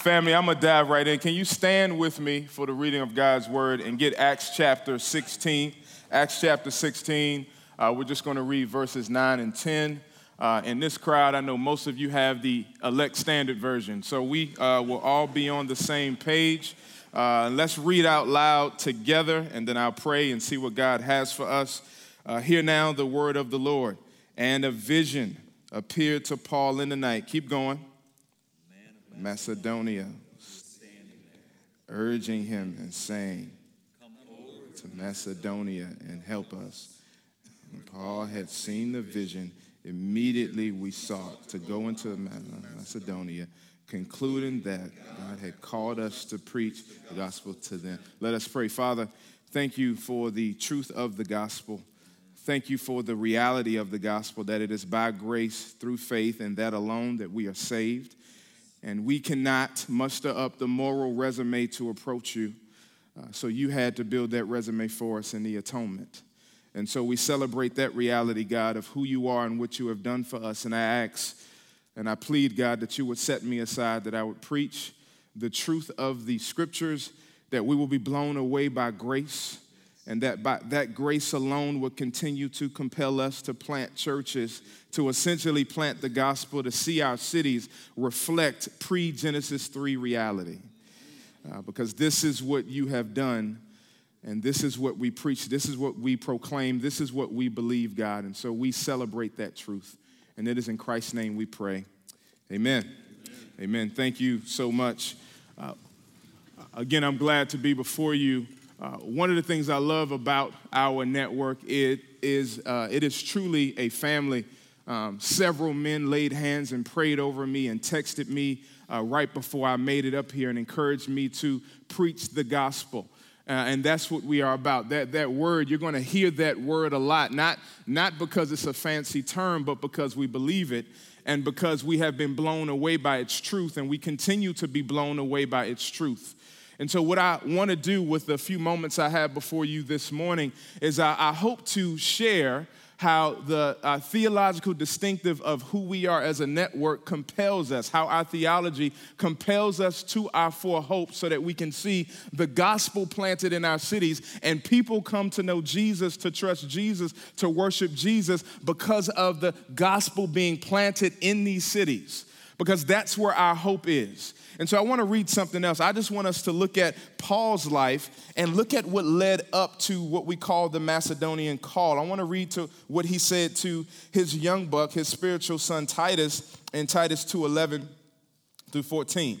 Family, I'm going to dive right in. Can you stand with me for the reading of God's word and get Acts chapter 16? Acts chapter 16. Uh, we're just going to read verses 9 and 10. Uh, in this crowd, I know most of you have the elect standard version, so we uh, will all be on the same page. Uh, let's read out loud together, and then I'll pray and see what God has for us. Uh, hear now the word of the Lord. And a vision appeared to Paul in the night. Keep going. Macedonia, urging him and saying, come to Macedonia and help us. When Paul had seen the vision, immediately we sought to go into Macedonia, concluding that God had called us to preach the gospel to them. Let us pray. Father, thank you for the truth of the gospel. Thank you for the reality of the gospel that it is by grace through faith and that alone that we are saved and we cannot muster up the moral resume to approach you. Uh, so you had to build that resume for us in the atonement. And so we celebrate that reality, God, of who you are and what you have done for us. And I ask and I plead, God, that you would set me aside, that I would preach the truth of the scriptures, that we will be blown away by grace and that by that grace alone would continue to compel us to plant churches, to essentially plant the gospel, to see our cities reflect pre Genesis 3 reality. Uh, because this is what you have done, and this is what we preach, this is what we proclaim, this is what we believe, God. And so we celebrate that truth. And it is in Christ's name we pray. Amen. Amen. Amen. Thank you so much. Uh, again, I'm glad to be before you. Uh, one of the things I love about our network it is uh, it is truly a family. Um, several men laid hands and prayed over me and texted me uh, right before I made it up here and encouraged me to preach the gospel. Uh, and that's what we are about. That, that word, you're going to hear that word a lot, not, not because it's a fancy term, but because we believe it and because we have been blown away by its truth and we continue to be blown away by its truth. And so, what I want to do with the few moments I have before you this morning is I, I hope to share how the uh, theological distinctive of who we are as a network compels us, how our theology compels us to our four hopes so that we can see the gospel planted in our cities and people come to know Jesus, to trust Jesus, to worship Jesus because of the gospel being planted in these cities, because that's where our hope is. And so I want to read something else. I just want us to look at Paul's life and look at what led up to what we call the Macedonian call. I want to read to what he said to his young buck, his spiritual son Titus, in Titus 2:11 through 14.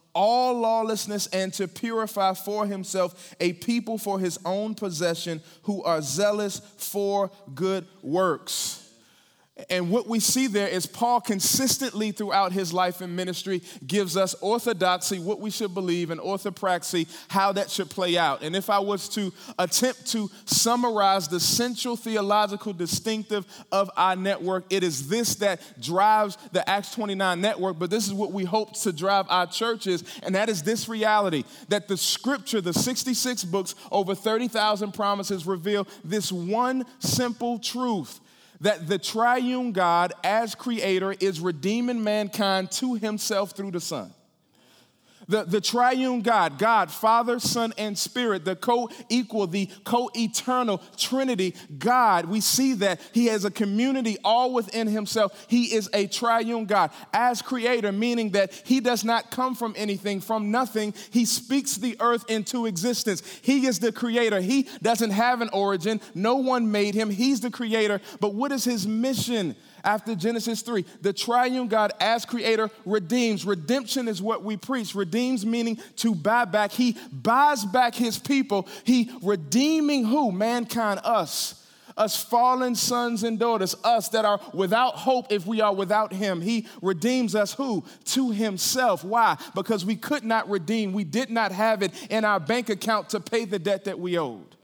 all lawlessness and to purify for himself a people for his own possession who are zealous for good works. And what we see there is Paul consistently throughout his life and ministry gives us orthodoxy, what we should believe, and orthopraxy, how that should play out. And if I was to attempt to summarize the central theological distinctive of our network, it is this that drives the Acts 29 network, but this is what we hope to drive our churches, and that is this reality that the scripture, the 66 books, over 30,000 promises reveal this one simple truth that the triune God, as creator, is redeeming mankind to himself through the Son. The, the triune God, God, Father, Son, and Spirit, the co equal, the co eternal Trinity, God, we see that He has a community all within Himself. He is a triune God as creator, meaning that He does not come from anything, from nothing. He speaks the earth into existence. He is the creator. He doesn't have an origin, no one made Him. He's the creator. But what is His mission? After Genesis 3. The triune God, as creator, redeems. Redemption is what we preach. Redeems meaning to buy back. He buys back his people. He redeeming who? Mankind, us us fallen sons and daughters, us that are without hope if we are without Him. He redeems us who? To Himself. Why? Because we could not redeem, we did not have it in our bank account to pay the debt that we owed.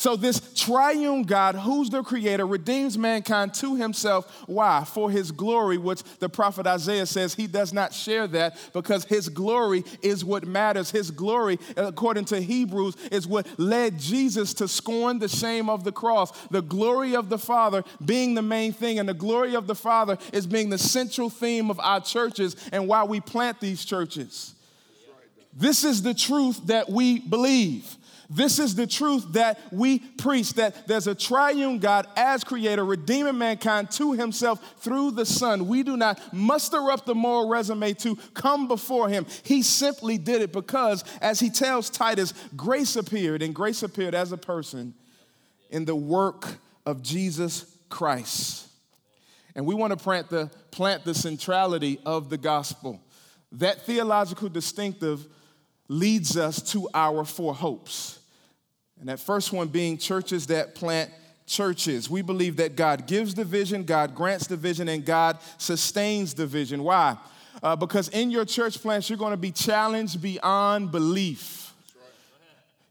So, this triune God, who's the creator, redeems mankind to himself. Why? For his glory, which the prophet Isaiah says he does not share that because his glory is what matters. His glory, according to Hebrews, is what led Jesus to scorn the shame of the cross. The glory of the Father being the main thing, and the glory of the Father is being the central theme of our churches and why we plant these churches. This is the truth that we believe. This is the truth that we preach that there's a triune God as creator, redeeming mankind to himself through the Son. We do not muster up the moral resume to come before him. He simply did it because, as he tells Titus, grace appeared, and grace appeared as a person in the work of Jesus Christ. And we want to plant the, plant the centrality of the gospel. That theological distinctive leads us to our four hopes. And that first one being churches that plant churches. We believe that God gives the vision, God grants the vision, and God sustains the vision. Why? Uh, because in your church plants, you're going to be challenged beyond belief.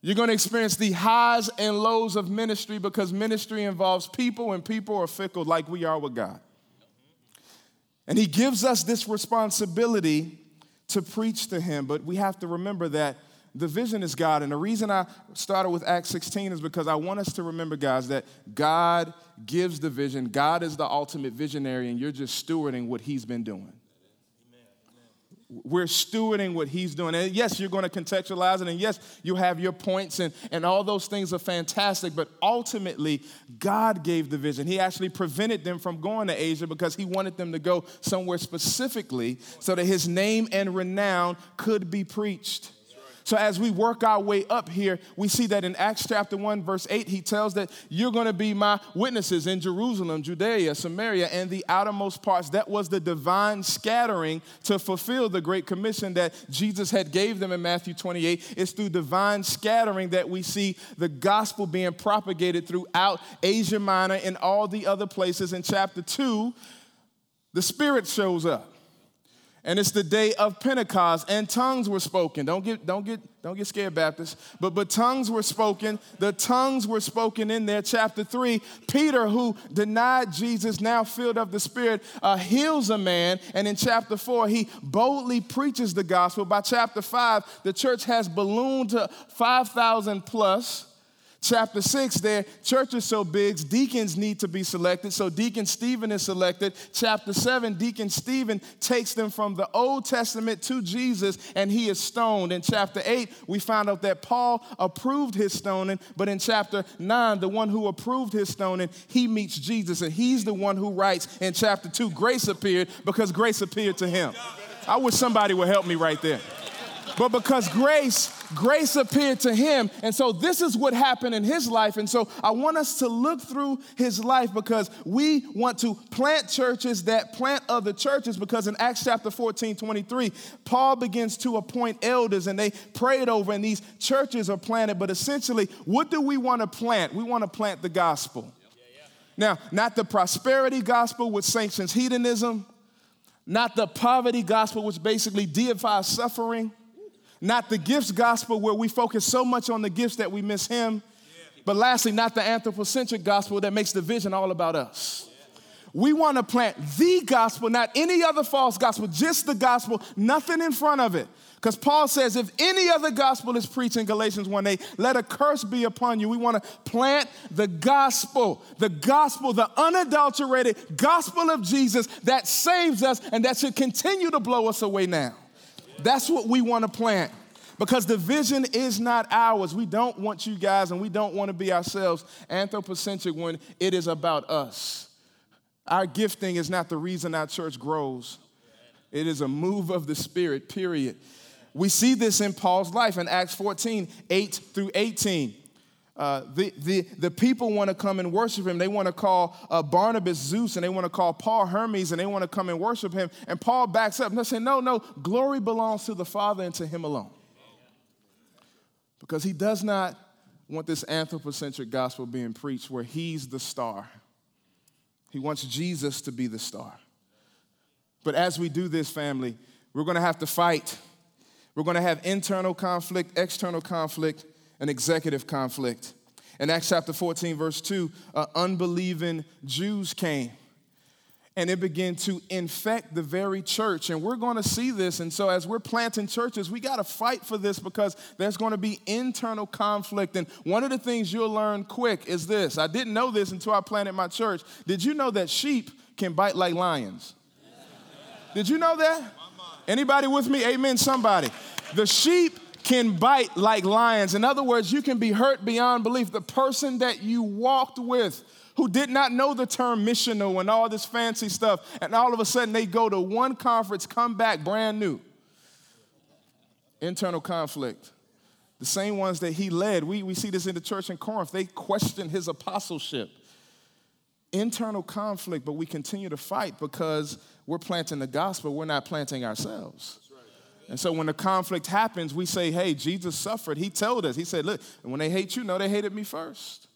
You're going to experience the highs and lows of ministry because ministry involves people, and people are fickle like we are with God. And He gives us this responsibility to preach to Him, but we have to remember that the vision is God. And the reason I started with Acts 16 is because I want us to remember, guys, that God gives the vision. God is the ultimate visionary, and you're just stewarding what He's been doing. We're stewarding what he's doing. And yes, you're going to contextualize it. And yes, you have your points, and, and all those things are fantastic. But ultimately, God gave the vision. He actually prevented them from going to Asia because he wanted them to go somewhere specifically so that his name and renown could be preached. So as we work our way up here, we see that in Acts chapter 1, verse 8, he tells that you're going to be my witnesses in Jerusalem, Judea, Samaria, and the outermost parts. That was the divine scattering to fulfill the great commission that Jesus had gave them in Matthew 28. It's through divine scattering that we see the gospel being propagated throughout Asia Minor and all the other places. In chapter 2, the Spirit shows up and it's the day of Pentecost, and tongues were spoken. Don't get, don't get, don't get scared, Baptists. But but tongues were spoken. The tongues were spoken in there. Chapter three. Peter, who denied Jesus, now filled of the Spirit, uh, heals a man. And in chapter four, he boldly preaches the gospel. By chapter five, the church has ballooned to five thousand plus. Chapter 6, their church is so big, deacons need to be selected. So Deacon Stephen is selected. Chapter 7, Deacon Stephen takes them from the Old Testament to Jesus and he is stoned. In chapter 8, we find out that Paul approved his stoning. But in chapter 9, the one who approved his stoning, he meets Jesus and he's the one who writes in chapter 2, grace appeared because grace appeared to him. I wish somebody would help me right there. But because grace, grace appeared to him. And so this is what happened in his life. And so I want us to look through his life because we want to plant churches that plant other churches. Because in Acts chapter 14, 23, Paul begins to appoint elders and they prayed over, and these churches are planted. But essentially, what do we want to plant? We want to plant the gospel. Now, not the prosperity gospel, which sanctions hedonism, not the poverty gospel, which basically deifies suffering, not the gifts gospel where we focus so much on the gifts that we miss Him. But lastly, not the anthropocentric gospel that makes the vision all about us. We want to plant the gospel, not any other false gospel, just the gospel, nothing in front of it. Because Paul says, if any other gospel is preached in Galatians 1 8, let a curse be upon you. We want to plant the gospel, the gospel, the unadulterated gospel of Jesus that saves us and that should continue to blow us away now. That's what we want to plant because the vision is not ours. We don't want you guys and we don't want to be ourselves anthropocentric when it is about us. Our gifting is not the reason our church grows, it is a move of the Spirit, period. We see this in Paul's life in Acts 14 8 through 18. Uh, the, the, the people want to come and worship him. They want to call uh, Barnabas Zeus and they want to call Paul Hermes and they want to come and worship him. And Paul backs up and they say, No, no, glory belongs to the Father and to him alone. Because he does not want this anthropocentric gospel being preached where he's the star. He wants Jesus to be the star. But as we do this, family, we're going to have to fight. We're going to have internal conflict, external conflict, and executive conflict. In Acts chapter 14, verse 2, uh, unbelieving Jews came and it began to infect the very church. And we're going to see this. And so, as we're planting churches, we got to fight for this because there's going to be internal conflict. And one of the things you'll learn quick is this I didn't know this until I planted my church. Did you know that sheep can bite like lions? Did you know that? Anybody with me? Amen, somebody. The sheep can bite like lions. In other words, you can be hurt beyond belief. The person that you walked with, who did not know the term missional and all this fancy stuff, and all of a sudden they go to one conference, come back brand new. Internal conflict. The same ones that he led, we, we see this in the church in Corinth, they questioned his apostleship. Internal conflict, but we continue to fight because we're planting the gospel, we're not planting ourselves. And so when the conflict happens, we say, hey, Jesus suffered. He told us, He said, look, when they hate you, no, they hated me first.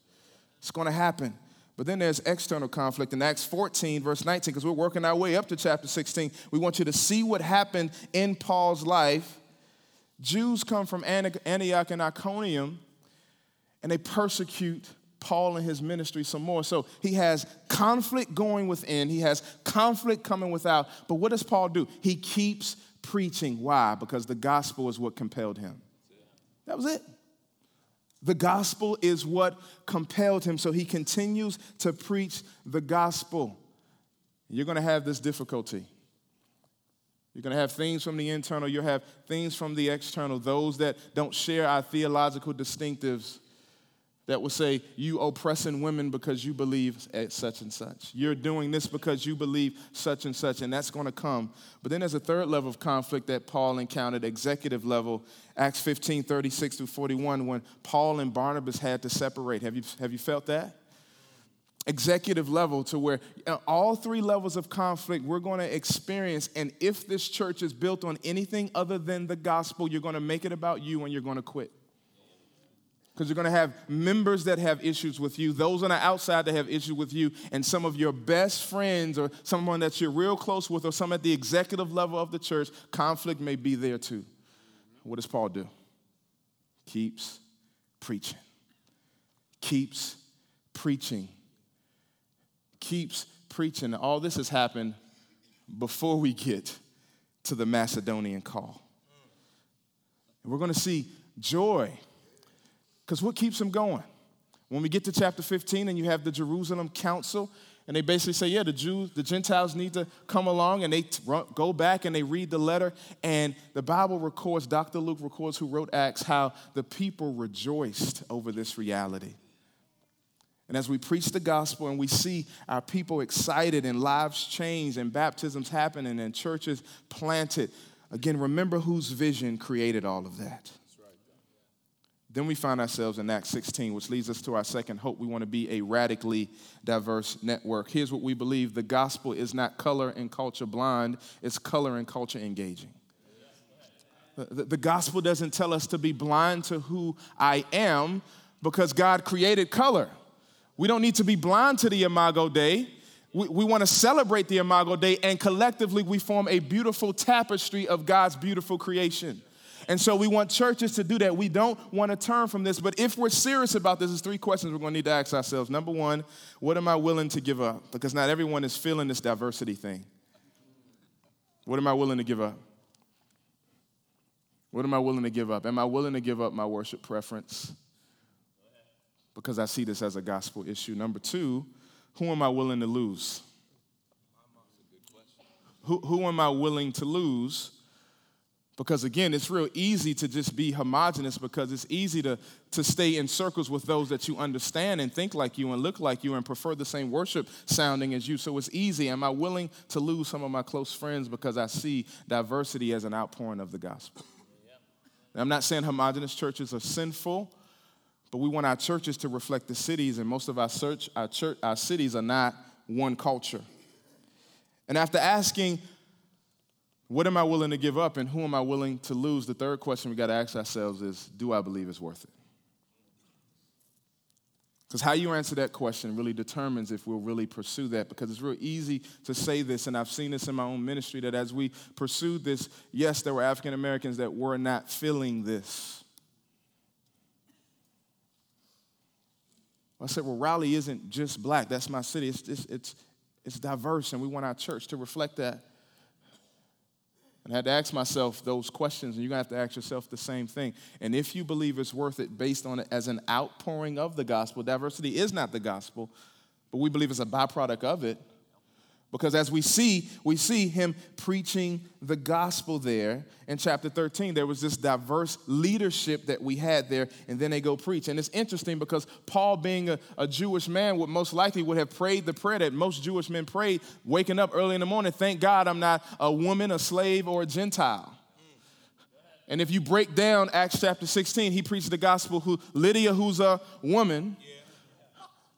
It's going to happen. But then there's external conflict in Acts 14, verse 19, because we're working our way up to chapter 16. We want you to see what happened in Paul's life. Jews come from Antioch and Iconium, and they persecute Paul and his ministry some more. So he has conflict going within, he has conflict coming without. But what does Paul do? He keeps preaching. Why? Because the gospel is what compelled him. That was it. The gospel is what compelled him. So he continues to preach the gospel. You're going to have this difficulty. You're going to have things from the internal, you'll have things from the external, those that don't share our theological distinctives that will say, You oppressing women because you believe at such and such. You're doing this because you believe such and such, and that's going to come. But then there's a third level of conflict that Paul encountered, executive level, Acts 15 36 through 41, when Paul and Barnabas had to separate. Have you, have you felt that? Executive level to where uh, all three levels of conflict we're going to experience. And if this church is built on anything other than the gospel, you're going to make it about you and you're going to quit because you're going to have members that have issues with you, those on the outside that have issues with you, and some of your best friends or someone that you're real close with or some at the executive level of the church, conflict may be there too. What does Paul do? Keeps preaching. Keeps preaching. Keeps preaching. All this has happened before we get to the Macedonian call. And we're going to see joy because what keeps them going? When we get to chapter 15 and you have the Jerusalem Council, and they basically say, yeah, the Jews, the Gentiles need to come along, and they t- go back and they read the letter. And the Bible records, Dr. Luke records, who wrote Acts, how the people rejoiced over this reality. And as we preach the gospel and we see our people excited and lives changed and baptisms happening and churches planted, again, remember whose vision created all of that. Then we find ourselves in Acts 16, which leads us to our second hope. We want to be a radically diverse network. Here's what we believe the gospel is not color and culture blind, it's color and culture engaging. The, the, gospel doesn't tell us to be blind to who I am because God created color. We don't need to be blind to the Imago Dei. We, we want to celebrate the Imago Dei, and collectively we form a beautiful tapestry of God's beautiful creation. And so we want churches to do that. We don't want to turn from this. But if we're serious about this, there's three questions we're going to need to ask ourselves. Number one, what am I willing to give up? Because not everyone is feeling this diversity thing. What am I willing to give up? What am I willing to give up? Am I willing to give up my worship preference? Because I see this as a gospel issue. Number two, who am I willing to lose? Who, who am I willing to lose because again, it's real easy to just be homogenous because it's easy to, to stay in circles with those that you understand and think like you and look like you and prefer the same worship sounding as you. So it's easy. Am I willing to lose some of my close friends because I see diversity as an outpouring of the gospel? I'm not saying homogenous churches are sinful, but we want our churches to reflect the cities, and most of our, our, church, our cities are not one culture. And after asking what am I willing to give up and who am I willing to lose? The third question we got to ask ourselves is do I believe it's worth it? Because how you answer that question really determines if we'll really pursue that. Because it's real easy to say this, and I've seen this in my own ministry that as we pursued this, yes, there were African Americans that were not feeling this. I said, well, Raleigh isn't just black. That's my city. It's, it's, it's, it's diverse, and we want our church to reflect that. And I had to ask myself those questions, and you're going to have to ask yourself the same thing. And if you believe it's worth it based on it as an outpouring of the gospel, diversity is not the gospel, but we believe it's a byproduct of it, because as we see, we see him preaching the gospel there in chapter 13. There was this diverse leadership that we had there, and then they go preach. And it's interesting because Paul, being a, a, Jewish man, would most likely would have prayed the prayer that most Jewish men prayed, waking up early in the morning, thank God I'm not a woman, a slave, or a Gentile. And if you break down Acts chapter 16, he preached the gospel who Lydia, who's a woman. Yeah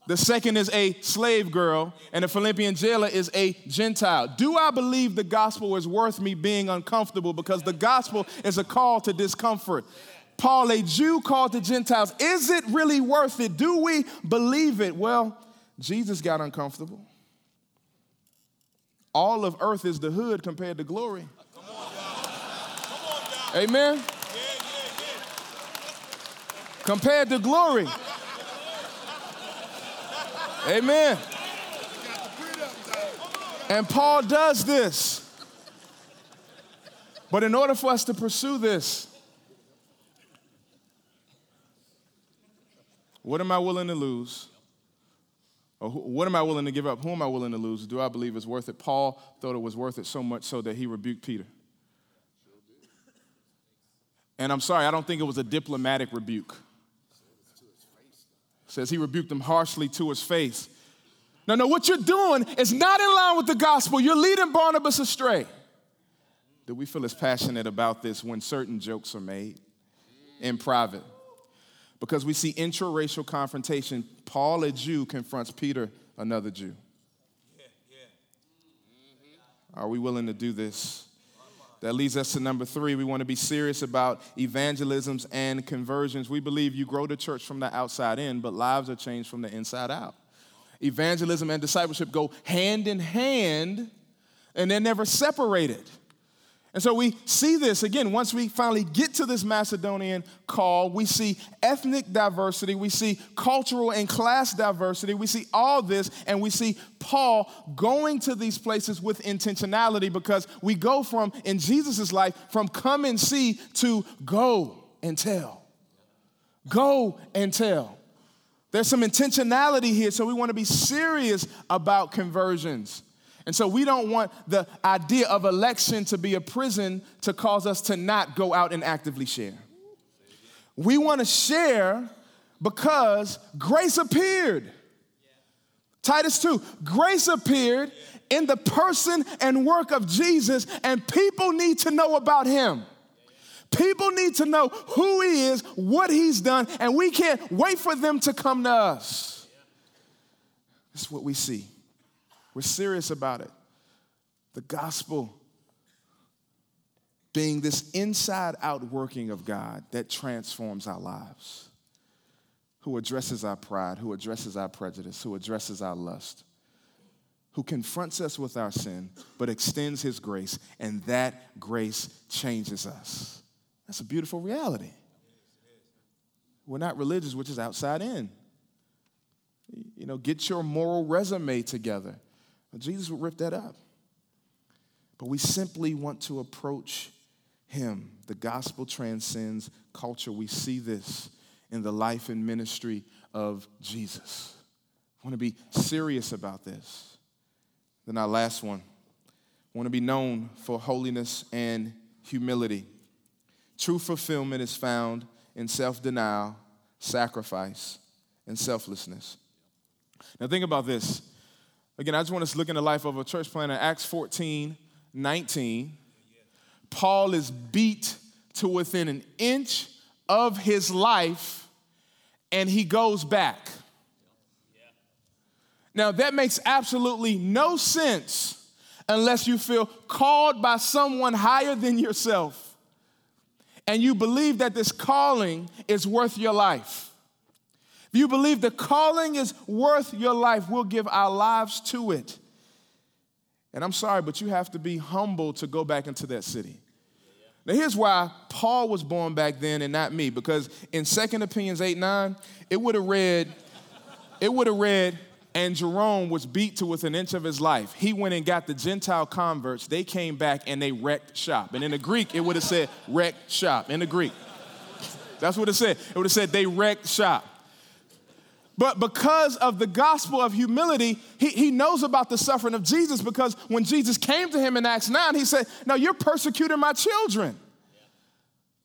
the second is a slave girl, and the Philippian jailer is a Gentile. Do I believe the gospel is worth me being uncomfortable? Because the gospel is a call to discomfort. Paul, a Jew called to Gentiles, is it really worth it? Do we believe it? Well, Jesus got uncomfortable. All of earth is the hood compared to glory. Amen. Compared to glory. Amen. And Paul does this. But in order for us to pursue this, what am I willing to lose? Or what am I willing to give up? Who am I willing to lose? Do I believe it's worth it? Paul thought it was worth it so much so that he rebuked Peter. And I'm sorry, I don't think it was a diplomatic rebuke says he rebuked him harshly to his face. No, no, what you're doing is not in line with the gospel. You're leading Barnabas astray. Do we feel as passionate about this when certain jokes are made in private? Because we see intraracial confrontation. Paul, a Jew, confronts Peter, another Jew. Are we willing to do this? That leads us to number three. We want to be serious about evangelisms and conversions. We believe you grow the church from the outside in, but lives are changed from the inside out. Evangelism and discipleship go hand in hand, and they're never separated. And so we see this again, once we finally get to this Macedonian call, we see ethnic diversity, we see cultural and class diversity, we see all this, and we see Paul going to these places with intentionality because we go from, in Jesus' life, from come and see to go and tell. Go and tell. There's some intentionality here, so we want to be serious about conversions. And so we don't want the idea of election to be a prison to cause us to not go out and actively share. We want to share because grace appeared. Titus 2 grace appeared in the person and work of Jesus, and people need to know about him. People need to know who he is, what he's done, and we can't wait for them to come to us. That's what we see. We're serious about it. The gospel being this inside out working of God that transforms our lives, who addresses our pride, who addresses our prejudice, who addresses our lust, who confronts us with our sin, but extends his grace, and that grace changes us. That's a beautiful reality. We're not religious, which is outside in. You know, get your moral resume together. Jesus would rip that up. But we simply want to approach him. The gospel transcends culture. We see this in the life and ministry of Jesus. I want to be serious about this. Then our last one. I want to be known for holiness and humility. True fulfillment is found in self denial, sacrifice, and selflessness. Now, think about this. Again, I just want us to look in the life of a church planter. Acts 14, 19. Paul is beat to within an inch of his life and he goes back. Now, that makes absolutely no sense unless you feel called by someone higher than yourself and you believe that this calling is worth your life. If you believe the calling is worth your life, we'll give our lives to it. And I'm sorry, but you have to be humble to go back into that city. Now, here's why Paul was born back then and not me, because in Second Opinions 8 9, it would have read, it would have read, and Jerome was beat to within an inch of his life. He went and got the Gentile converts. They came back and they wrecked shop. And in the Greek, it would have said wrecked shop. In the Greek. That's what it said. It would have said they wrecked shop. But because of the gospel of humility, he, he knows about the suffering of Jesus because when Jesus came to him in Acts 9, he said, Now you're persecuting my children.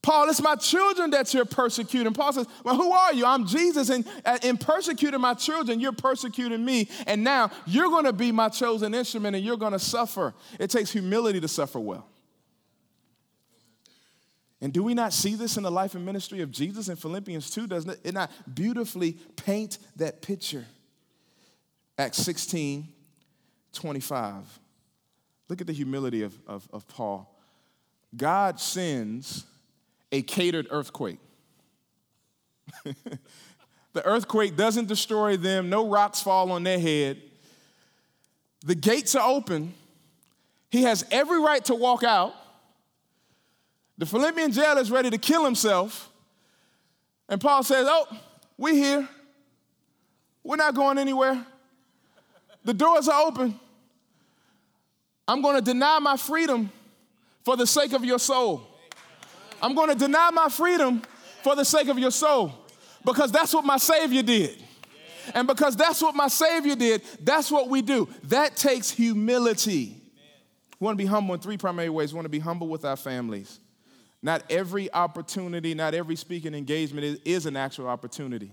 Paul, it's my children that you're persecuting. Paul says, Well, who are you? I'm Jesus, and in persecuting my children, you're persecuting me. And now you're going to be my chosen instrument and you're going to suffer. It takes humility to suffer well. And do we not see this in the life and ministry of Jesus in Philippians 2? Doesn't it not beautifully paint that picture? Acts 16, 25. Look at the humility of, of, of Paul. God sends a catered earthquake. the earthquake doesn't destroy them, no rocks fall on their head. The gates are open. He has every right to walk out. The Philippian jailer is ready to kill himself. And Paul says, Oh, we're here. We're not going anywhere. The doors are open. I'm going to deny my freedom for the sake of your soul. I'm going to deny my freedom for the sake of your soul because that's what my Savior did. And because that's what my Savior did, that's what we do. That takes humility. We want to be humble in three primary ways. We want to be humble with our families. Not every opportunity, not every speaking engagement is, is an actual opportunity.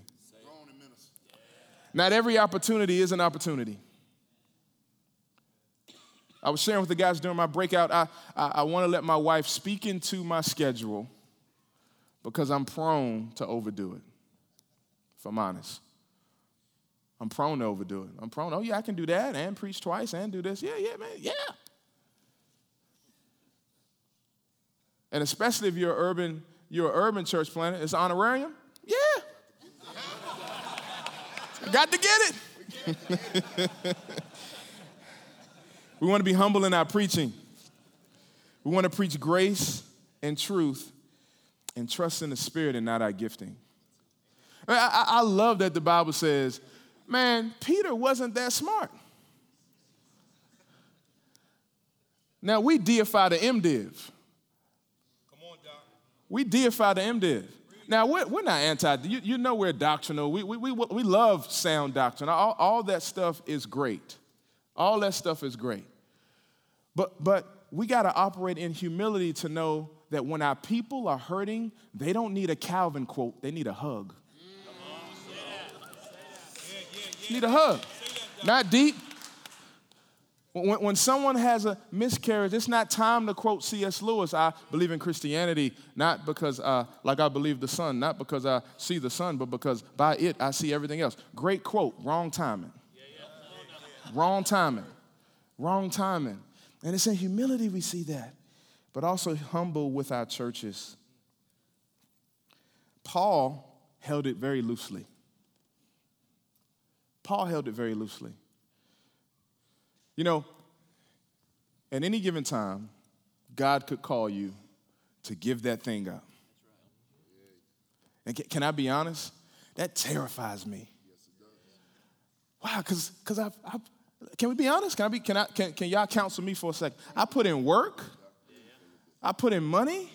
Not every opportunity is an opportunity. I was sharing with the guys during my breakout, I, I, I want to let my wife speak into my schedule because I'm prone to overdo it, if I'm honest. I'm prone to overdo it. I'm prone, oh yeah, I can do that and preach twice and do this. Yeah, yeah, man, yeah. And especially if you're an urban, you're an urban church planter, it's honorarium. Yeah. Got to get it. we want to be humble in our preaching. We want to preach grace and truth and trust in the Spirit and not our gifting. I, I, I love that the Bible says, man, Peter wasn't that smart. Now we deify the MDiv. We deify the MDiv. Now, we're, we're not anti, you, you know we're doctrinal. We, we, we, we love sound doctrine. All, all that stuff is great. All that stuff is great. But, but we got to operate in humility to know that when our people are hurting, they don't need a Calvin quote, they need a hug. Need a hug. Not deep, when, when someone has a miscarriage, it's not time to quote C.S. Lewis. I believe in Christianity not because, uh, like I believe the sun, not because I see the sun, but because by it I see everything else. Great quote, wrong timing. Wrong timing. Wrong timing. And it's in humility we see that, but also humble with our churches. Paul held it very loosely. Paul held it very loosely. You know, at any given time, God could call you to give that thing up. And can, I be honest? That terrifies me. Wow, because because I've, I've, can we be honest? Can I be? Can I? Can, can y'all counsel me for a second? I put in work. I put in money.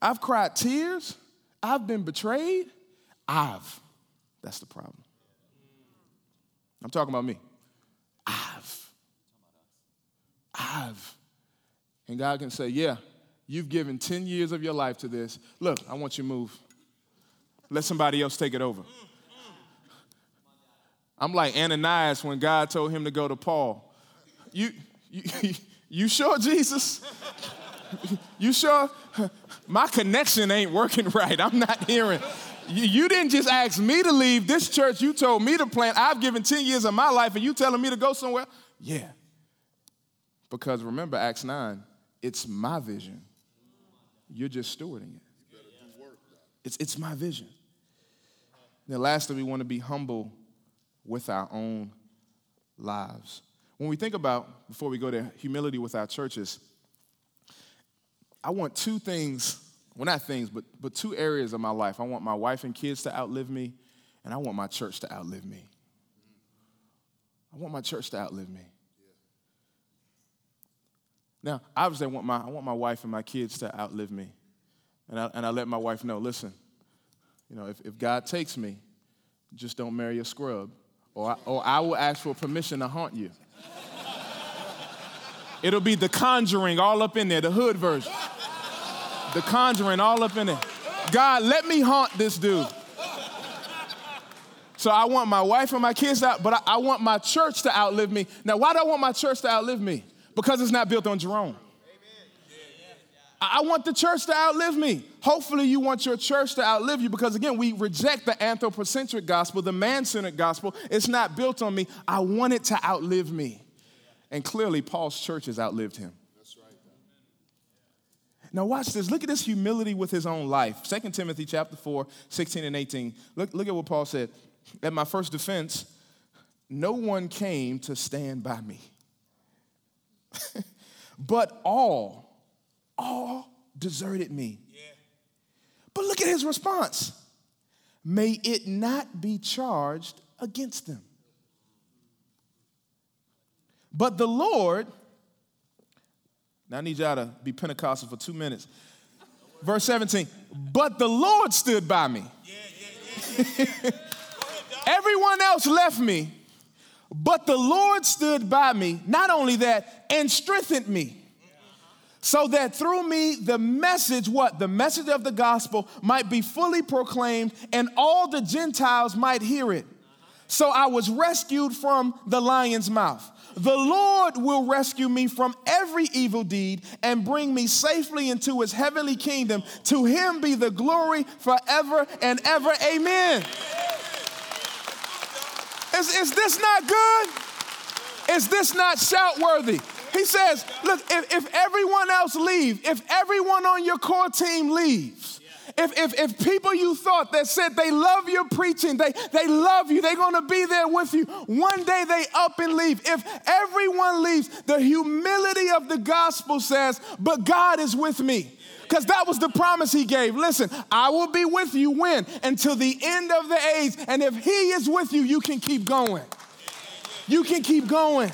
I've cried tears. I've been betrayed. I've. That's the problem. I'm talking about me. I've. I've. And God can say, Yeah, you've given 10 years of your life to this. Look, I want you to move. Let somebody else take it over. I'm like Ananias when God told him to go to Paul. You, you, you sure, Jesus? You sure? My connection ain't working right. I'm not hearing. You didn't just ask me to leave this church. You told me to plant. I've given 10 years of my life, and you telling me to go somewhere? Yeah. Because remember, Acts 9, it's my vision. You're just stewarding it. It's, it's my vision. then lastly, we want to be humble with our own lives. When we think about, before we go to humility with our churches, I want two things, well, not things, but, but two areas of my life. I want my wife and kids to outlive me, and I want my church to outlive me. I want my church to outlive me. Now, obviously, I want my, I want my wife and my kids to outlive me. And I, and I let my wife know listen, you know, if, if God takes me, just don't marry a scrub, or I, or I will ask for permission to haunt you. It'll be the conjuring all up in there, the hood version. The conjuring all up in there. God, let me haunt this dude. So I want my wife and my kids out, but I, I want my church to outlive me. Now, why do I want my church to outlive me? Because it's not built on Jerome. I want the church to outlive me. Hopefully, you want your church to outlive you because, again, we reject the anthropocentric gospel, the man centered gospel. It's not built on me. I want it to outlive me. And clearly, Paul's church has outlived him. Now, watch this. Look at this humility with his own life. 2 Timothy chapter 4, 16 and 18. Look, look at what Paul said. At my first defense, no one came to stand by me. but all, all deserted me. Yeah. But look at his response. May it not be charged against them. But the Lord, now I need y'all to be Pentecostal for two minutes. Verse 17, but the Lord stood by me. Yeah, yeah, yeah, Everyone else left me, but the Lord stood by me, not only that, and strengthened me. So that through me the message, what? The message of the gospel might be fully proclaimed and all the Gentiles might hear it. So I was rescued from the lion's mouth. The Lord will rescue me from every evil deed and bring me safely into his heavenly kingdom. To him be the glory forever and ever. Amen. Is, is this not good? Is this not shout worthy? He says, look, if, if everyone else leaves, if everyone on your core team leaves, if, if, if people you thought that said they love your preaching, they, they love you, they're gonna be there with you, one day they up and leave. If everyone leaves, the humility of the gospel says, but God is with me because that was the promise he gave. Listen, I will be with you when? Until the end of the age. And if he is with you, you can keep going. You can keep going.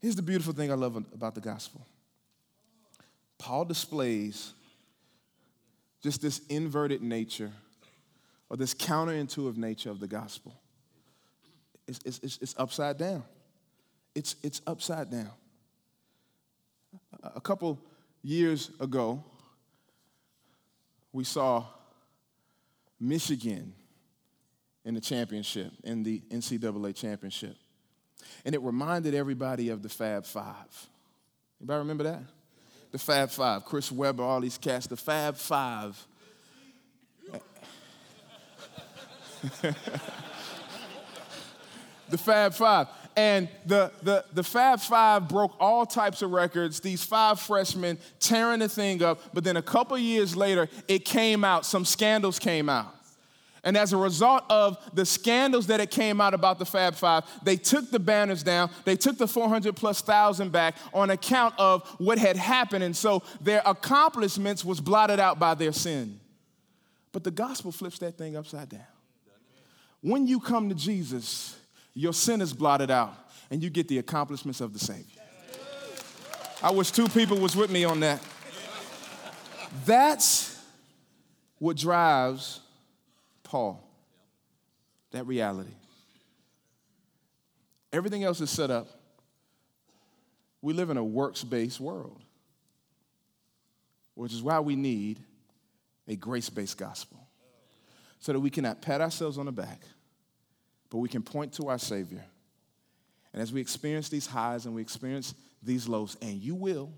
Here's the beautiful thing I love about the gospel Paul displays just this inverted nature or this counterintuitive nature of the gospel. It's, it's, it's upside down. It's, it's upside down. A couple years ago, we saw Michigan in the championship, in the NCAA championship. And it reminded everybody of the Fab Five. Anybody remember that? The Fab Five, Chris Webber, all these cats, the Fab Five. the Fab Five. And the, the, the Fab Five broke all types of records, these five freshmen tearing the thing up. But then a couple years later, it came out, some scandals came out. And as a result of the scandals that it came out about the Fab Five, they took the banners down. They took the 400 plus thousand back on account of what had happened. And so their accomplishments was blotted out by their sin. But the gospel flips that thing upside down. When you come to Jesus, your sin is blotted out and you get the accomplishments of the Savior. I wish two people was with me on that. That's what drives Paul. That reality. Everything else is set up. We live in a works based world, which is why we need a grace based gospel so that we cannot pat ourselves on the back but we can point to our Savior. And as we experience these highs and we experience these lows, and you will,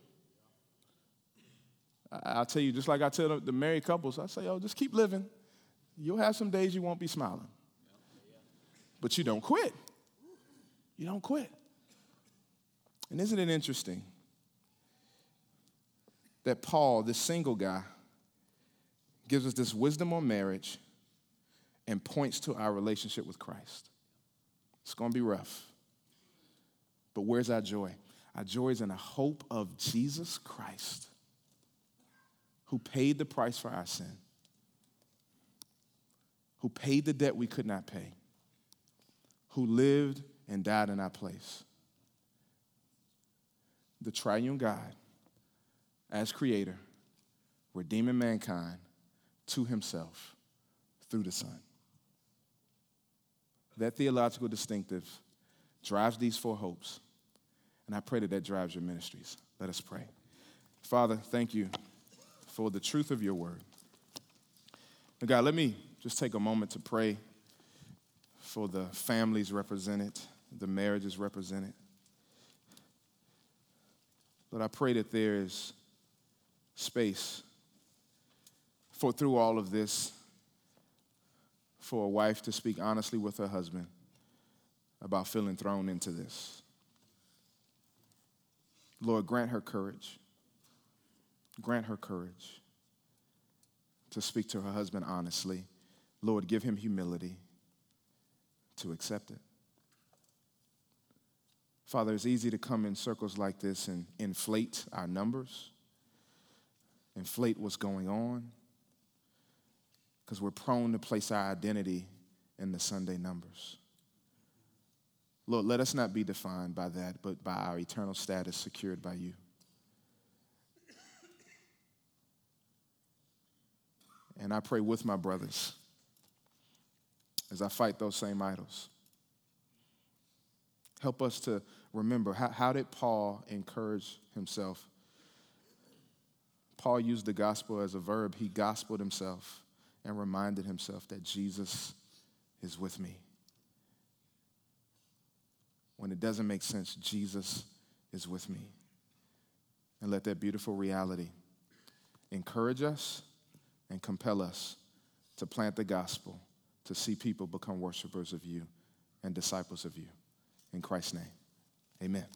I'll tell you, just like I tell the married couples, I say, oh, just keep living. You'll have some days you won't be smiling. But you don't quit. You don't quit. And isn't it interesting that Paul, this single guy, gives us this wisdom on marriage and points to our relationship with Christ. It's going to be rough. But where's our joy? Our joy is in the hope of Jesus Christ, who paid the price for our sin, who paid the debt we could not pay, who lived and died in our place. The triune God, as creator, redeeming mankind to himself through the Son. That theological distinctive drives these four hopes, and I pray that that drives your ministries. Let us pray. Father, thank you for the truth of your word. And God, let me just take a moment to pray for the families represented, the marriages represented. But I pray that there is space for through all of this for a wife to speak honestly with her husband about feeling thrown into this. Lord, grant her courage. Grant her courage to speak to her husband honestly. Lord, give him humility to accept it. Father, it's easy to come in circles like this and inflate our numbers, inflate what's going on, because we're prone to place our identity in the Sunday numbers. Lord, let us not be defined by that, but by our eternal status secured by you. And I pray with my brothers as I fight those same idols. Help us to remember how, how did Paul encourage himself? Paul used the gospel as a verb. He gospeled himself and reminded himself that Jesus is with me. When it doesn't make sense, Jesus is with me. And let that beautiful reality encourage us and compel us to plant the gospel, to see people become worshipers of you and disciples of you. In Christ's name, amen.